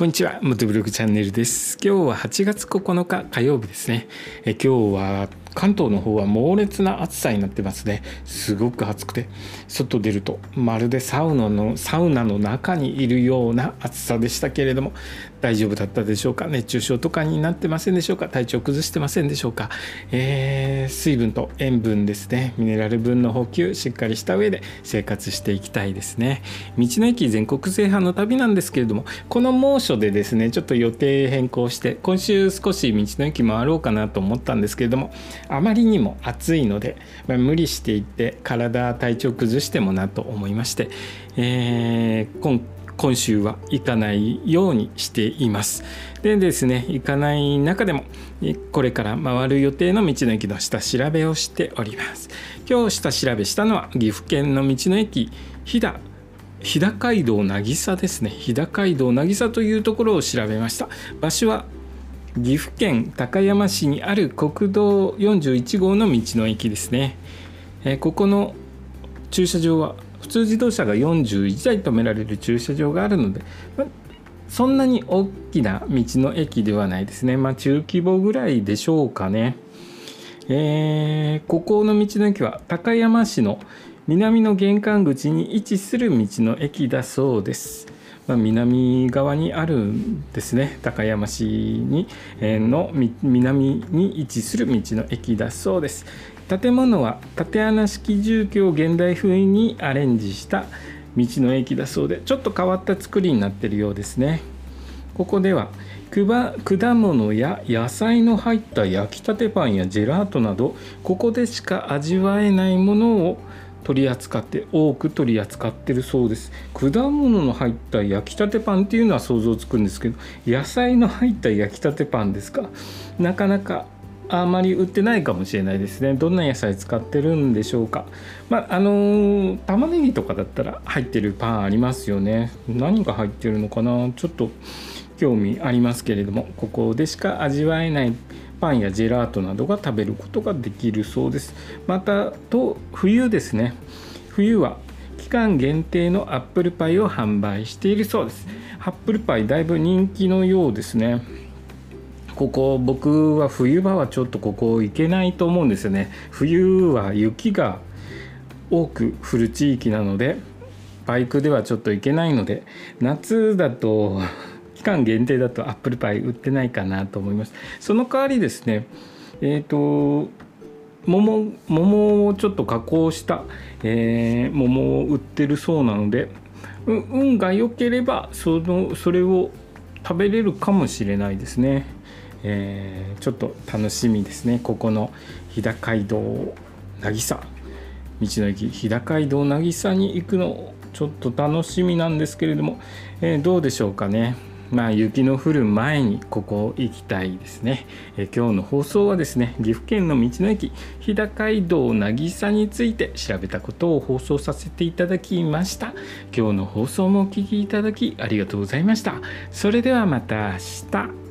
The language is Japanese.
こんにちは、元ブログチャンネルです。今日は8月9日火曜日ですね。え今日は関東の方は猛烈な暑さになってますね。すごく暑くて、外出るとまるでサウナのサウナの中にいるような暑さでしたけれども、大丈夫だったでしょうか？熱中症とかになってませんでしょうか？体調崩してませんでしょうか？えー、水分と塩分ですね。ミネラル分の補給しっかりした上で生活していきたいですね。道の駅全国制覇の旅なんですけれども、この猛暑でですね、ちょっと予定変更して、今週少し道の駅回ろうかなと思ったんですけれども、あまりにも暑いので、まあ、無理していって体体調崩してもなと思いまして、えー、今今週は行かないようにしています。でですね、行かない中でも、これから回る予定の道の駅の下調べをしております。今日下調べしたのは岐阜県の道の駅飛騨飛騨街道渚ですね飛騨街道渚というところを調べました場所は岐阜県高山市にある国道41号の道の駅ですね、えここの駐車場は普通自動車が41台止められる駐車場があるので、まそんなに大きな道の駅ではないですね。まあ中規模ぐらいでしょうかね。えー、ここの道の駅は高山市の南の玄関口に位置する道の駅だそうです。まあ、南側にあるんですね。高山市にえの南に位置する道の駅だそうです。建物は縦穴式住居を現代風にアレンジした道の駅だそうでちょっと変わった作りになってるようですね。ここでは果物や野菜の入った焼きたてパンやジェラートなどここでしか味わえないものを取り扱って多く取り扱ってるそうです。果物の入った焼きたてパンっていうのは想像つくんですけど野菜の入った焼きたてパンですか？なかなかあまり売ってないかもしれないですね。どんな野菜使ってるんでしょうか？まああのー、玉ねぎとかだったら入ってるパンありますよね。何が入ってるのかな？ちょっと興味ありますけれどもここでしか味わえないパンやジェラートなどが食べることができるそうです。またと冬ですね。冬は期間限定のアップルパイを販売しているそうです。アップルパイだいぶ人気のようですね。ここ僕は冬場はちょっとここ行けないと思うんですよね。冬は雪が多く降る地域なのでバイクではちょっと行けないので夏だと期間限定だとアップルパイ売ってないかなと思います。その代わりですねえっ、ー、と桃桃をちょっと加工した、えー、桃を売ってるそうなので運が良ければそのそれを食べれるかもしれないですね、えー、ちょっと楽しみですね。ここの日高街道渚。道の駅日高街道渚に行くのちょっと楽しみなんですけれども、えー、どうでしょうかね。まあ、雪の降る前にここ行きたいですね、え今日の放送はですね岐阜県の道の駅日高街道渚について調べたことを放送させていただきました。今日の放送もお聴きいただきありがとうございました。それではまた明日。